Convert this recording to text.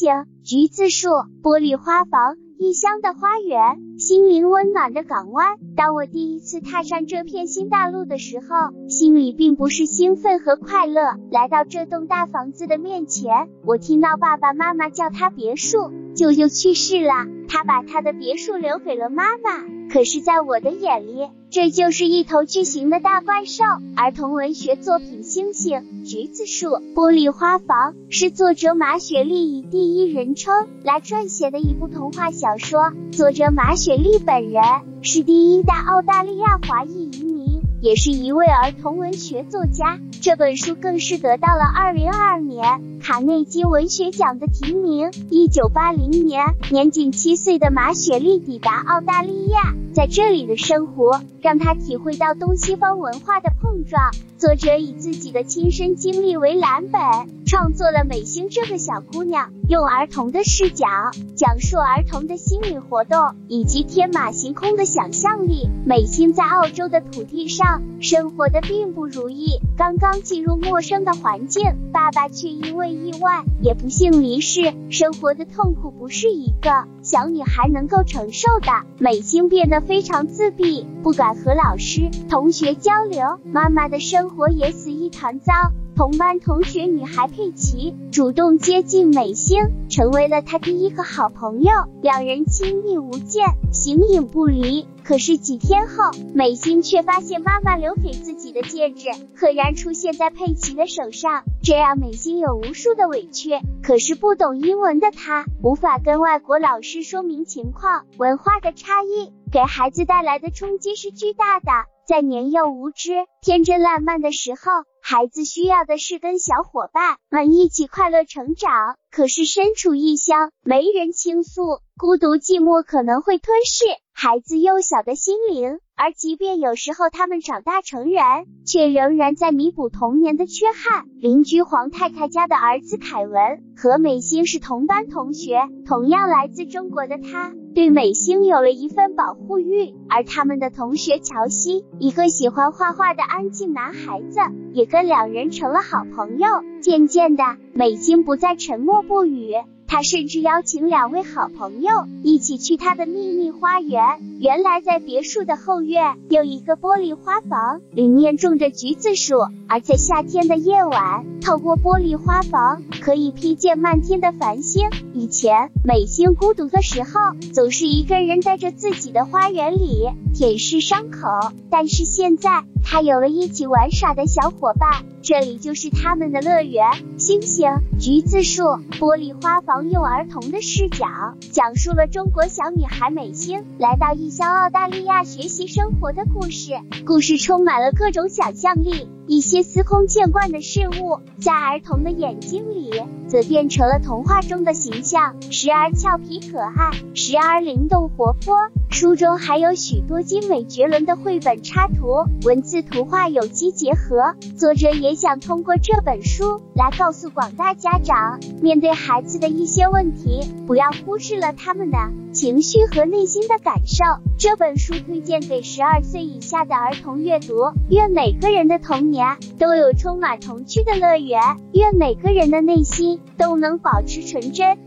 景、橘子树、玻璃花房、异乡的花园、心灵温暖的港湾。当我第一次踏上这片新大陆的时候，心里并不是兴奋和快乐。来到这栋大房子的面前，我听到爸爸妈妈叫它别墅。舅舅去世了，他把他的别墅留给了妈妈。可是，在我的眼里，这就是一头巨型的大怪兽。儿童文学作品《星星、橘子树、玻璃花房》是作者马雪莉以第一人称来撰写的一部童话小说。作者马雪莉本人是第一代澳大利亚华裔移民，也是一位儿童文学作家。这本书更是得到了二零二二年卡内基文学奖的提名。一九八零年，年仅七岁的马雪莉抵达澳大利亚，在这里的生活让她体会到东西方文化的碰撞。作者以自己的亲身经历为蓝本，创作了美星这个小姑娘，用儿童的视角讲述儿童的心理活动以及天马行空的想象力。美星在澳洲的土地上生活的并不如意，刚刚进入陌生的环境，爸爸却因为意外也不幸离世，生活的痛苦不是一个小女孩能够承受的。美星变得非常自闭，不敢和老师、同学交流，妈妈的生活也死一团糟。同班同学女孩佩奇主动接近美星，成为了她第一个好朋友，两人亲密无间，形影不离。可是几天后，美星却发现妈妈留给自己的戒指赫然出现在佩奇的手上，这让美星有无数的委屈。可是不懂英文的她无法跟外国老师说明情况，文化的差异给孩子带来的冲击是巨大的。在年幼无知、天真烂漫的时候，孩子需要的是跟小伙伴们一起快乐成长。可是身处异乡，没人倾诉，孤独寂寞可能会吞噬孩子幼小的心灵。而即便有时候他们长大成人，却仍然在弥补童年的缺憾。邻居黄太太家的儿子凯文和美星是同班同学，同样来自中国的他，对美星有了一份保护欲。而他们的同学乔西，一个喜欢画画的安静男孩子，也跟两人成了好朋友。渐渐的，美星不再沉默不语。他甚至邀请两位好朋友一起去他的秘密花园。原来在别墅的后院有一个玻璃花房，里面种着橘子树。而在夏天的夜晚，透过玻璃花房可以瞥见漫天的繁星。以前美星孤独的时候，总是一个人在这自己的花园里舔舐伤口。但是现在，他有了一起玩耍的小伙伴，这里就是他们的乐园。星星、橘子树、玻璃花房。用儿童的视角讲述了中国小女孩美星来到异乡澳大利亚学习生活的故事。故事充满了各种想象力，一些司空见惯的事物在儿童的眼睛里则变成了童话中的形象，时而俏皮可爱，时而灵动活泼。书中还有许多精美绝伦的绘本插图，文字图画有机结合。作者也想通过这本书来告诉广大家长，面对孩子的一些问题，不要忽视了他们的情绪和内心的感受。这本书推荐给十二岁以下的儿童阅读。愿每个人的童年都有充满童趣的乐园，愿每个人的内心都能保持纯真。